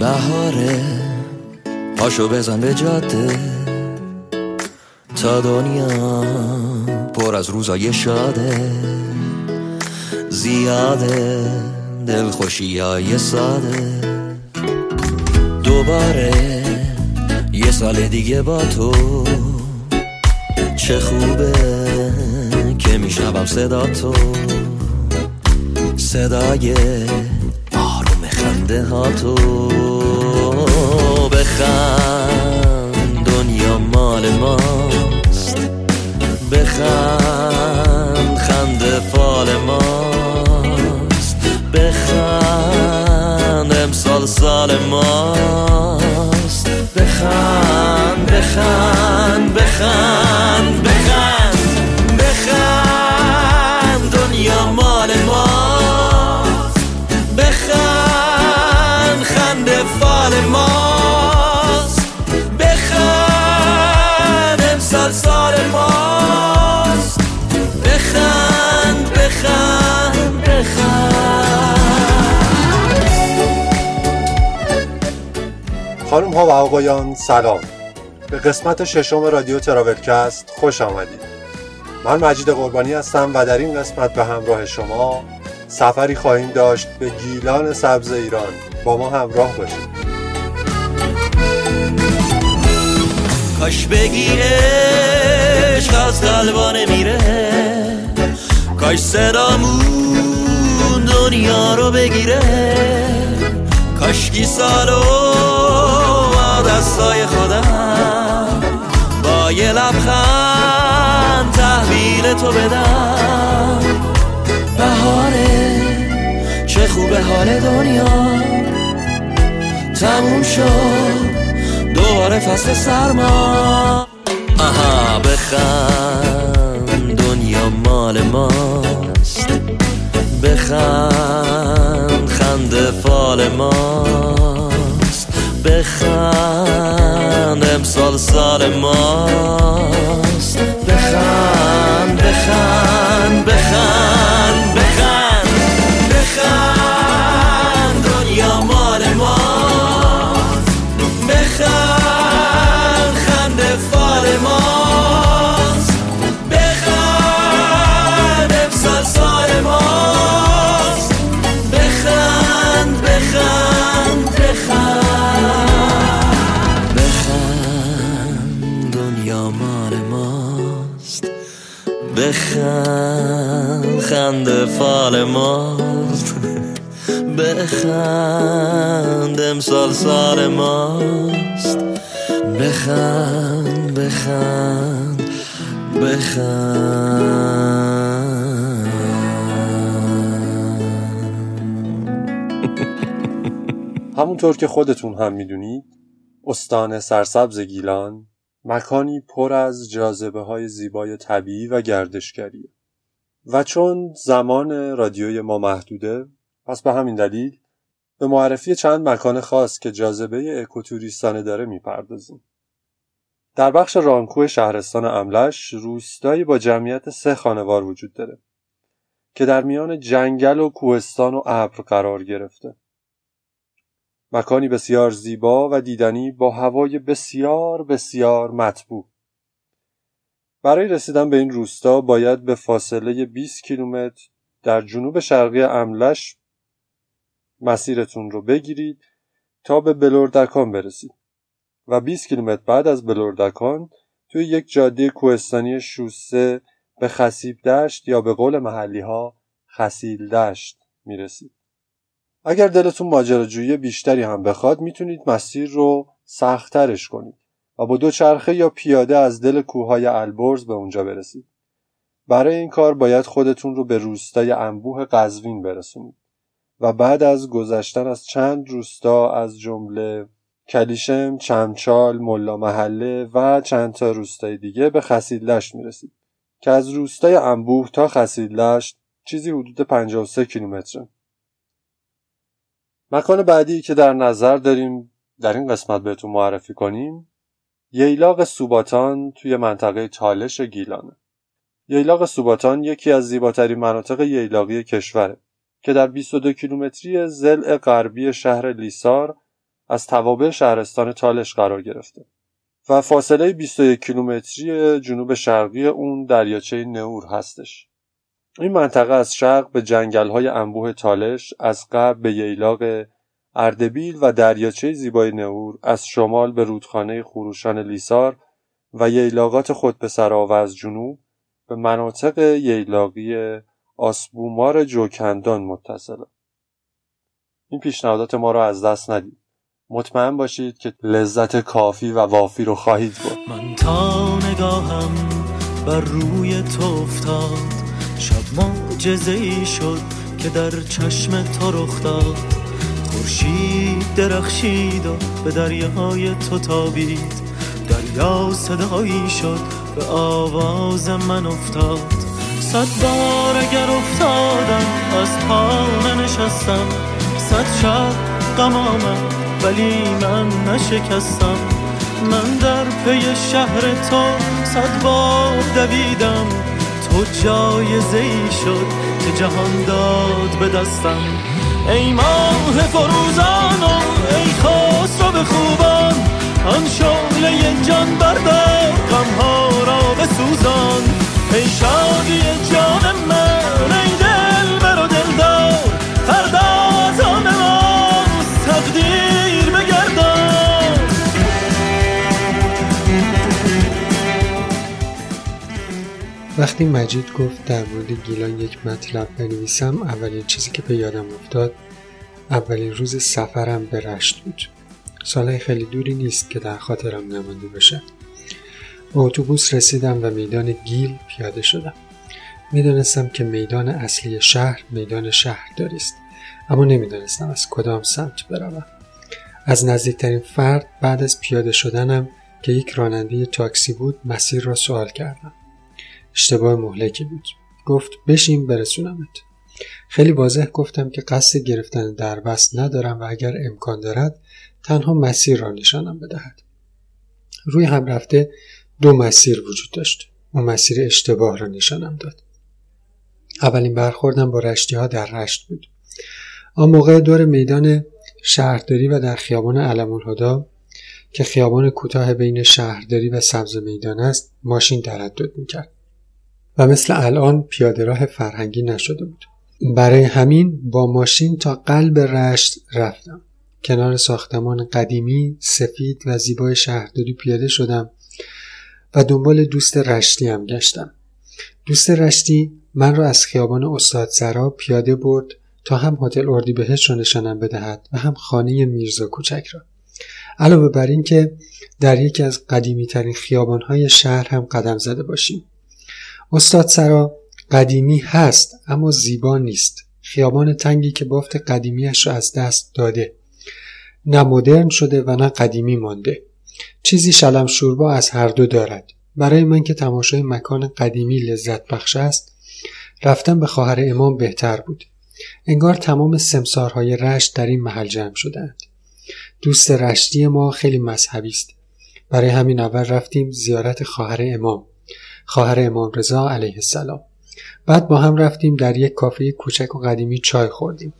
بهاره پاشو بزن به جاده. تا دنیا پر از روزای شاده. زیاده دلخوشی های ساده. دوباره یه سال دیگه با تو. چه خوبه که میشنوم صدا تو. صدای آروم خنده ها تو بخند. دنیا مال ماست خانم ها و آقایان سلام. به قسمت ششم رادیو تراولکست خوش آمدید. من مجید قربانی هستم و در این قسمت به همراه شما سفری خواهیم داشت به گیلان سبز ایران. با ما همراه باشید. کاش بگی عشق از قلبا نمیره کاش صدامون دنیا رو بگیره. کاشکی سالو با دستای خودم. با یه لبخند تحویل تو بدم. بهاره چه خوبه حال دنیا. تموم شد دوباره فصل سرما. آها بخند دنیا مال ماست. بخند خنده فال ماست. بخند امسال سال ماست. بخند بخند. خنده فال ماست بخند امسال سال ماست. بخند بخند بخند. همونطور که خودتون هم می‌دونید استان سرسبز گیلان مکانی پر از جاذبه های زیبای طبیعی و گردشگریه. و چون زمان رادیوی ما محدوده پس به همین دلیل به معرفی چند مکان خاص که جاذبه اکوتوریستانه داره می‌پردازیم. در بخش رانکو شهرستان املش روستایی با جمعیت سه خانوار وجود داره که در میان جنگل و کوهستان و ابر قرار گرفته. مکانی بسیار زیبا و دیدنی با هوای بسیار بسیار مطبوع. برای رسیدن به این روستا باید به فاصله 20 کیلومتر در جنوب شرقی املش مسیرتون رو بگیرید تا به بلوردکان برسید و 20 کیلومتر بعد از بلوردکان توی یک جاده کوهستانی شوسه به خسیب دشت یا به قول محلی ها خسیل دشت می‌رسید. اگر دلتون ماجراجویی بیشتری هم بخواد می‌تونید مسیر رو سختترش کنید و با دو چرخه یا پیاده از دل کوههای البرز به اونجا برسید. برای این کار باید خودتون رو به روستای انبوه قزوین برسونید و بعد از گذشتن از چند روستا از جمله کلیشم، چمچال، ملا محله و چند تا روستای دیگه به خسیدلشت می‌رسید که از روستای انبوه تا خسیدلشت چیزی حدود 53 کیلومتره. مکان بعدی که در نظر داریم در این قسمت بهتون معرفی کنیم ییلاق سوباتان توی منطقه چالش گیلانه. ییلاق سوباتان یکی از زیباترین مناطق ییلاقی کشوره که در 22 کیلومتری زل غربی شهر لیسار از توابع شهرستان تالش قرار گرفته و فاصله 21 کیلومتری جنوب شرقی اون دریاچه نور هستش. این منطقه از شرق به جنگل های انبوه تالش، از غرب به ییلاق اردبیل و دریاچه زیبای نور، از شمال به رودخانه خروشان لیسار و ییلاقات خودپسرا و از جنوب به مناطق ییلاقی آسبومار جوکندان متصله. این پیشنهادات ما را از دست ندید. مطمئن باشید که لذت کافی و وافی رو خواهید برد من تا نگاهم بر روی تو افتاد شب معجزه ای شد که در چشم تو رخ داد خورشید درخشید و به دریای تو تابید. دریا صدایی شد به آواز من افتاد. صد بار اگر افتادم از پا نشستم صد شب غم ولی من نشکستم. من در پی شهر تو صد بار دویدم. تو جایزه ای شد که جهان داد به دستم. ای ماه فروزان و ای خسرو به خوبان آن شعله جان بردار غمها را بسوزان. ای شادی جان من ای دل برو دلدار فردا آن تقدیر وقتی مجید گفت در مورد گیلان یک مطلب بنویسم اولین چیزی که به یادم افتاد اولین روز سفرم به رشت بود. سالهای خیلی دوری نیست که در خاطرم نمانده باشه با اتوبوس رسیدم و میدان گیل پیاده شدم. می‌دانستم که میدان اصلی شهر میدان شهرداری است اما نمی‌دانستم از کدام سمت بروم. از نزدیکترین فرد بعد از پیاده شدنم که یک راننده تاکسی بود مسیر را سوال کردم. اشتباه مهلکی بود. گفت بشین برسونمت. خیلی واضح گفتم که قصد گرفتن دربست ندارم و اگر امکان دارد تنها مسیر را نشانم بدهد. روی هم رفته دو مسیر وجود داشت. اون مسیر اشتباه را نشانم داد. اولین برخوردم با رشتی ها در رشت بود. آن موقع دور میدان شهرداری و در خیابان علم الهدا که خیابان کوتاه بین شهرداری و سبز میدان است ماشین تردد می‌کرد. و مثل الان پیاده راه فرهنگی نشده بود. برای همین با ماشین تا قلب رشت رفتم. کنار ساختمان قدیمی، سفید و زیبای شهرداری پیاده شدم و دنبال دوست رشتی هم گشتم. دوست رشتی من را از خیابان استاد سرا پیاده برد تا هم هتل اردیبهشت را نشانم بدهد و هم خانه میرزا کوچک را. علاوه بر اینکه در یکی از قدیمی ترین خیابان های شهر هم قدم زده باشیم. استاد سرا قدیمی هست اما زیبا نیست. خیابان تنگی که بافت قدیمیش را از دست داده. نه مدرن شده و نه قدیمی مانده. چیزی شلم شوربا از هر دو دارد. برای من که تماشای مکان قدیمی لذت بخش است رفتن به خواهر امام بهتر بود. انگار تمام سمسارهای رشت در این محل جمع شدهاند. دوست رشتی ما خیلی مذهبی است. برای همین اول رفتیم زیارت خواهر امام. خواهر امام رضا علیه السلام. بعد با هم رفتیم در یک کافه کوچک و قدیمی چای خوردیم.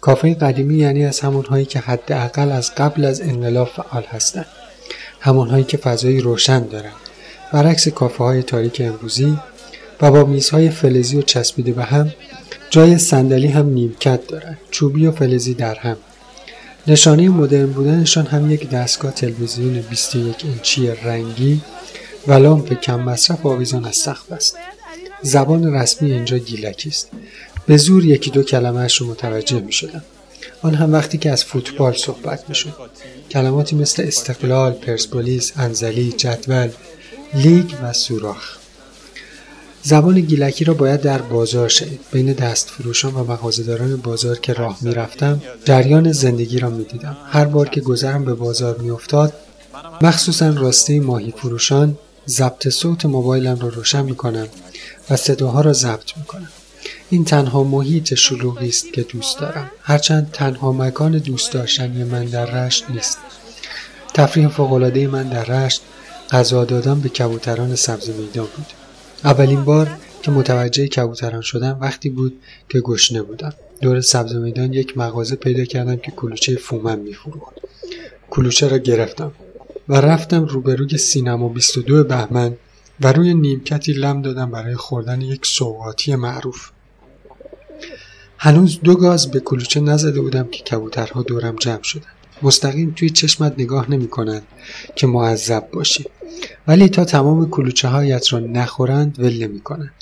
کافه قدیمی یعنی از همونهایی که حداقل از قبل از انقلاب فعال هستند. همونهایی که فضایی روشن دارند برعکس کافه های تاریک امروزی و با میزهای فلزی و چسبیده به هم جای صندلی هم نیمکت دارند چوبی و فلزی در هم. نشانه مدرن بودنشان هم یک دستگاه تلویزیون 21 اینچی رنگی و لامپ کم مصرف آویزان از سقف است زبان رسمی اینجا گیلکی است به زور یکی دو کلمهش رو متوجه می شدم. آن هم وقتی که از فوتبال صحبت می شد. کلماتی مثل استقلال، پرسپولیس، انزلی، جدول، لیگ و سوراخ. زبان گیلکی را باید در بازار شنید. بین دست فروشان و مغازهداران بازار که راه می رفتم جریان زندگی را می دیدم. هر بار که گذرم به بازار می افتاد مخصوصا راسته ماهی فروشان ضبط صوت موبایلم رو روشن می کنم و صداها را ضبط می کنم. این تنها محیط شلوغی است که دوست دارم. هرچند تنها مکان دوست داشتنی من در رشت نیست. تفریح فوقالعاده من در رشت غذا دادن به کبوتران سبز میدان بود. اولین بار که متوجه کبوتران شدم وقتی بود که گشنه بودم. دور سبز میدان یک مغازه پیدا کردم که کلوچه فومن میفروخت. کلوچه را گرفتم. و رفتم روبروی سینما 22 بهمن و روی نیمکتی لم دادم برای خوردن یک سوغاتی معروف. هنوز دو گاز به کلوچه نزده بودم که کبوترها دورم جمع شدن. مستقیم توی چشمت نگاه نمی کنند که معذب باشی. ولی تا تمام کلوچه هایت را نخورند ول نمی کنند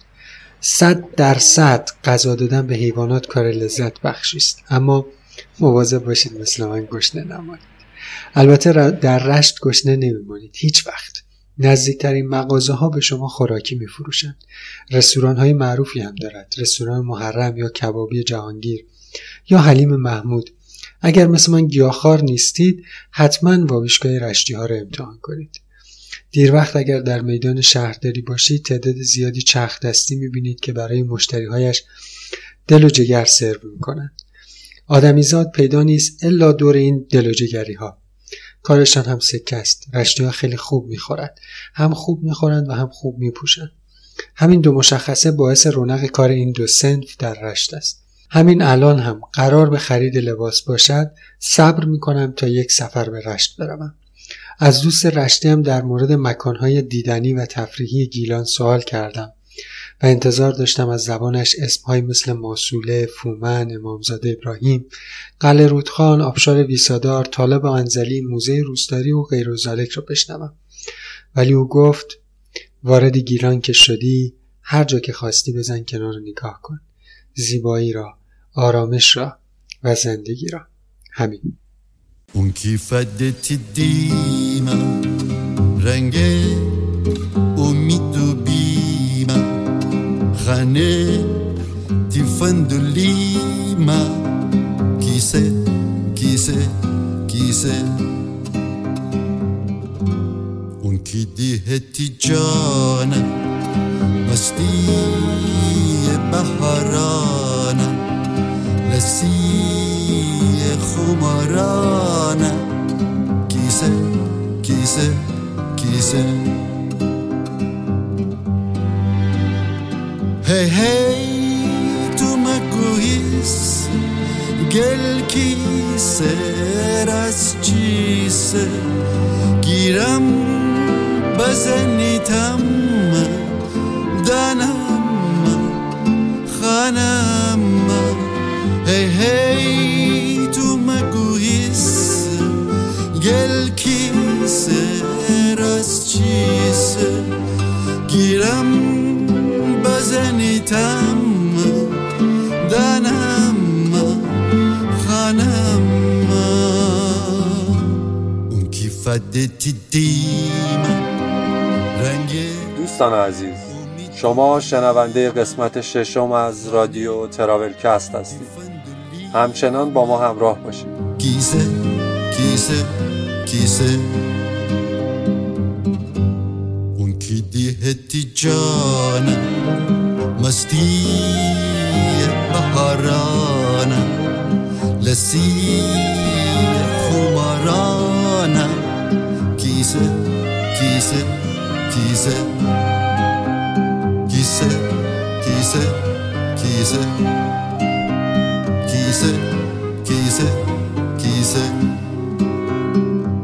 صد درصد غذا دادن به حیوانات کار لذت بخشی است. اما مواظب باشید مثل من گشنه نمانید. البته در رشت گشنه نمیمانید. هیچ وقت. نزدیکترین مغازه ها به شما خوراکی میفروشند. رستوران های معروفی هم دارد. رستوران محرم یا کبابی جهانگیر یا حلیم محمود. اگر مثل من گیاهخوار نیستید حتما واویشگاه رشتی ها را امتحان کنید. دیر وقت اگر در میدان شهرداری باشید تعداد زیادی چرخ دستی می‌بینید که برای مشتریهایش دل و جگر سرو می‌کنند. آدمیزاد پیدا نیست الا دور این دل و جگری ها کارشان هم سکه است رشتی ها خیلی خوب می‌خورند. هم خوب می‌خورند و هم خوب میپوشند. همین دو مشخصه باعث رونق کار این دو سنف در رشت است. همین الان هم قرار به خرید لباس باشد صبر می‌کنم تا یک سفر به رشت بروم. از دوست رشتی هم در مورد مکانهای دیدنی و تفریحی گیلان سوال کردم. و انتظار داشتم از زبانش اسمهایی مثل ماسوله، فومن، امامزاده ابراهیم، قلعه رودخان، آبشار ویسادار، طالب انزلی، موزه روستاری و غیر را بشنوم. ولی او گفت وارد گیلان که شدی هر جا که خواستی بزن کنار نگاه کن. زیبایی را، آرامش را و زندگی را. همین. اون کیفت دیما رنگ crâner Tiffaine de Lima. Qui sait, qui sait, qui sait Und qui dit Hetty John, Masti Baharana, Lassie Khumarana. Qui sait, qui sait, qui sait Hey hey, tú me cogiste, gel quise, eras chise, giram بزنیتم دوستان عزیز شما شنونده قسمت ششم از رادیو تراولکست هستید. همچنان با ما همراه باشید. کیسه کیسه کیسه. اون کی دیهتی جانه مستی بهارانه لسی کیسه کیسه کیسه کیسه کیسه کیسه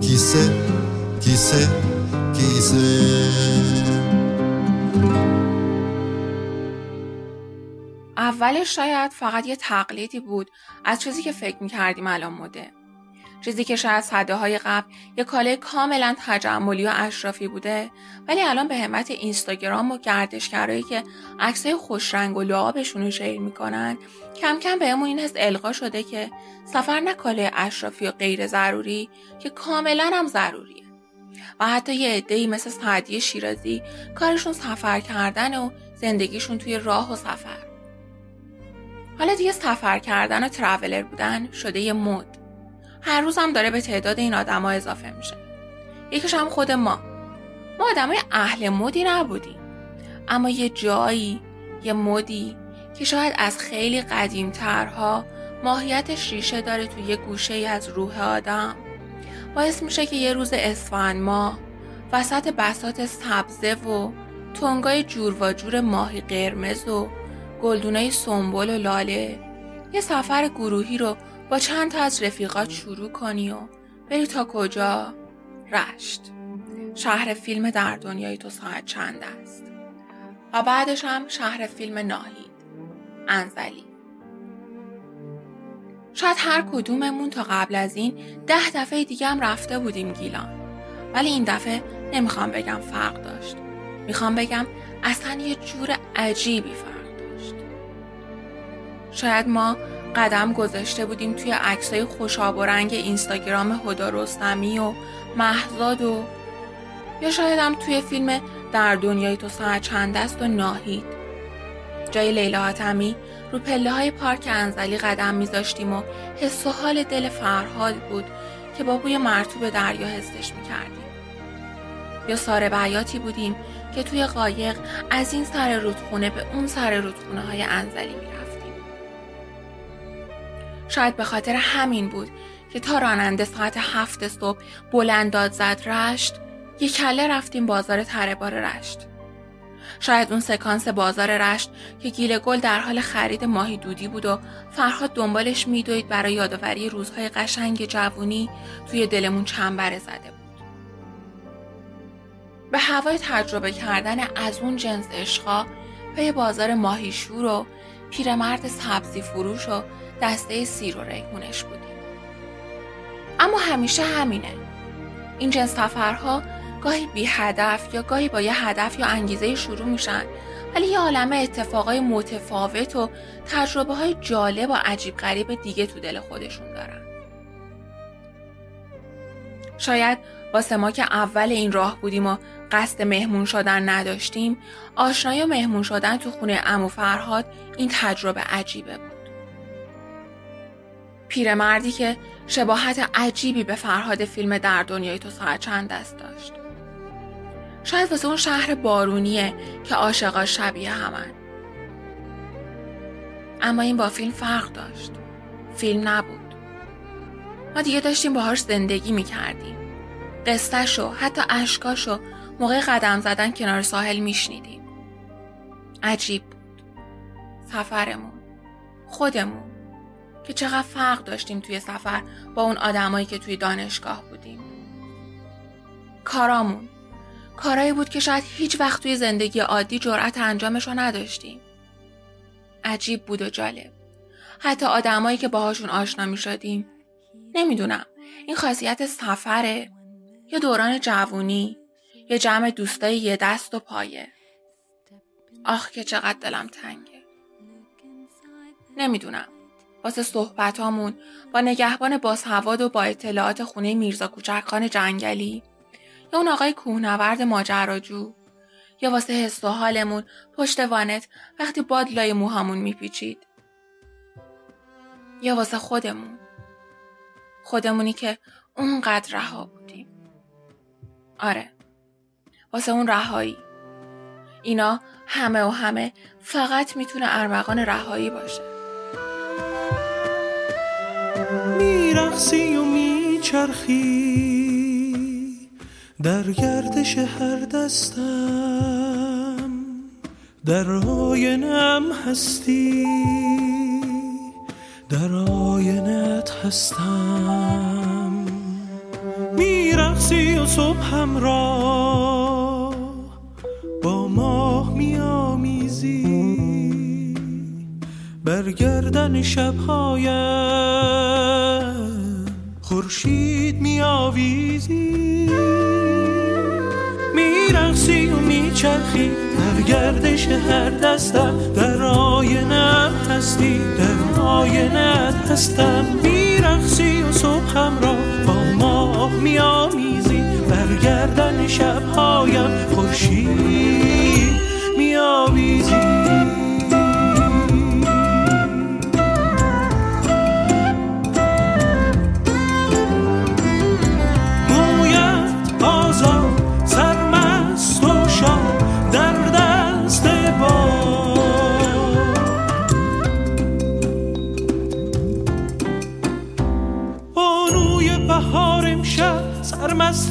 کیسه کیسه کیسه اولش شاید فقط یه تقلیدی بود از چیزی که فکر می‌کردیم الان مده چیزی که شاید صده های قبل یه کاله کاملا تجملی و اشرافی بوده ولی الان به همت اینستاگرام و گردشگرایی که عکسای خوشرنگ و لعابشون رو شیر می‌کنن کم کم بهمون این حس القا شده که سفر نه کاله اشرافی و غیر ضروری که کاملا هم ضروریه. و حتی یه عدهای مثل سعدی شیرازی کارشون سفر کردن و زندگیشون توی راه و سفر. حالا دیگه سفر کردن و ترافلر بودن شده یه مد. هر روز هم داره به تعداد این آدما اضافه میشه. یکیش هم خود ما. ما آدمای اهل مدی نبودیم. اما یه جایی یه مدی که شاید از خیلی قدیم ترها ماهیتش ریشه داره توی یه گوشه ای از روح آدم. باعث میشه که یه روز اسفند ما وسط بسات سبزه و تنگای جور و جور ماهی قرمز و گلدونای سنبل و لاله یه سفر گروهی رو با چند تا از رفیقات شروع کنی و بری تا کجا؟ رشت. شهر فیلم در دنیای تو ساعت چند است؟ و بعدش هم شهر فیلم ناهید. انزلی. شاید هر کدوممون تا قبل از این ده دفعه دیگه هم رفته بودیم گیلان. ولی این دفعه نمی‌خوام بگم فرق داشت. می‌خوام بگم اصلا یه جور عجیبی فرق داشت. شاید ما قدم گذاشته بودیم توی عکسای خوشاب و رنگ اینستاگرام هدا رستمی و محزاد و یا شاید توی فیلم در دنیای تو ساعت چند است و ناهید. جای لیلا حاتمی رو پله های پارک انزلی قدم میذاشتیم و حس و حال دل فرهاد بود که با بوی مرتوب دریا حسش می‌کردیم. یا ساره بیاتی بودیم که توی قایق از این سر رودخونه به اون سر رودخونه های انزلی می‌رفتیم. شاید به خاطر همین بود که تا راننده ساعت هفت صبح بلند داد زد رشت یه کله رفتیم بازار تربار رشت شاید اون سکانس بازار رشت که گیل گل در حال خرید ماهی دودی بود و فرهاد دنبالش میدوید برای یادآوری روزهای قشنگ جوونی توی دلمون چنبره زده بود. به هوای تجربه کردن از اون جنس عشقا پی بازار ماهیشور و پیرمرد سبزی فروش و دسته سیر و ریحونش بودیم. اما همیشه همینه. این جنس سفرها گاهی بی هدف یا گاهی با یه هدف یا انگیزه شروع میشن ولی یه عالمه اتفاقای متفاوت و تجربه های جالب و عجیب غریب دیگه تو دل خودشون دارن. شاید واسه ما که اول این راه بودیم و قصد مهمون شدن نداشتیم آشنایی و مهمون شدن تو خونه امو فرهاد این تجربه عجیبه بود. پیرمردی که شباهت عجیبی به فرهاد فیلم در دنیای تو ساعت چند دست داشت. شاید واسه اون شهر بارونیه که عاشقا شبیه همن. اما این با فیلم فرق داشت. فیلم نبود. ما دیگه داشتیم باهاش زندگی می‌کردیم. قصتشو حتی اشکاشو موقع قدم زدن کنار ساحل میشنیدیم. عجیب بود. سفرمون. خودمون. که چقدر فرق داشتیم توی سفر با اون آدمایی که توی دانشگاه بودیم. کارامون. کارایی بود که شاید هیچ وقت توی زندگی عادی جرأت انجامش رو نداشتیم. عجیب بود و جالب. حتی آدمایی که باهاشون آشنا می شدیم. نمی‌دونم این خاصیت سفره یا دوران جوونی یا جمع دوستای یه دست و پایه. آخ که چقدر دلم تنگه. نمی‌دونم. واسه صحبتامون با نگهبان بازهواد و با اطلاعات خونه میرزا کوچکخان جنگلی یا اون آقای کوهنورد ماجراجو یا واسه حس و حالمون پشت وانت وقتی باد لای موهامون میپیچید. یا واسه خودمون. خودمونی که اونقدر رها بودیم. آره. واسه اون رهایی. اینا همه و همه فقط می‌تونه ارمغان رهایی باشه. میرخسی و میچرخی در گردش هر دستم در آینم هستی در آینت هستم. میرخسی و صبحم را با ماه میامیزی برگردن شبهایم. خورشید میآویزی. میرخسی و میچرخی. در گردش هر دستم در آینم هستی. در آینت هستم. میرخسی و صبحم را با ماه میآمیزی برگردن شبهایم خورشید میآویزی.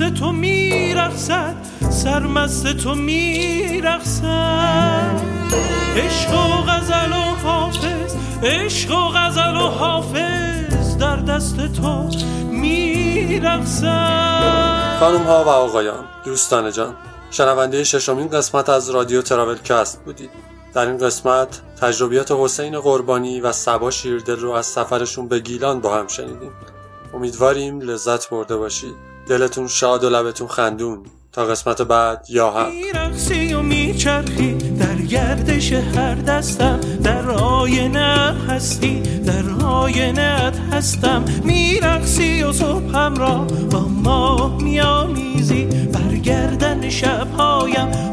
مست تو میرخصد سرمست تو میرخصد عشق و غزل و حافظ عشق و غزل و حافظ در دست تو میرخصد خانم ها و آقایان دوستان جان شنونده ششمین قسمت از رادیو تراول کست بودید. در این قسمت تجربیات حسین قربانی و سبا شیردل رو از سفرشون به گیلان با هم شنیدیم. امیدواریم لذت برده باشید. دلتون شاد و لبتون خندون تا قسمت بعد یا هم میرقصی و میچرخی در گردش هر دستم. در آینه هستی در آینه هستم. میرقصی و صبحم را با ماه میامیزی بر گردن شبهایم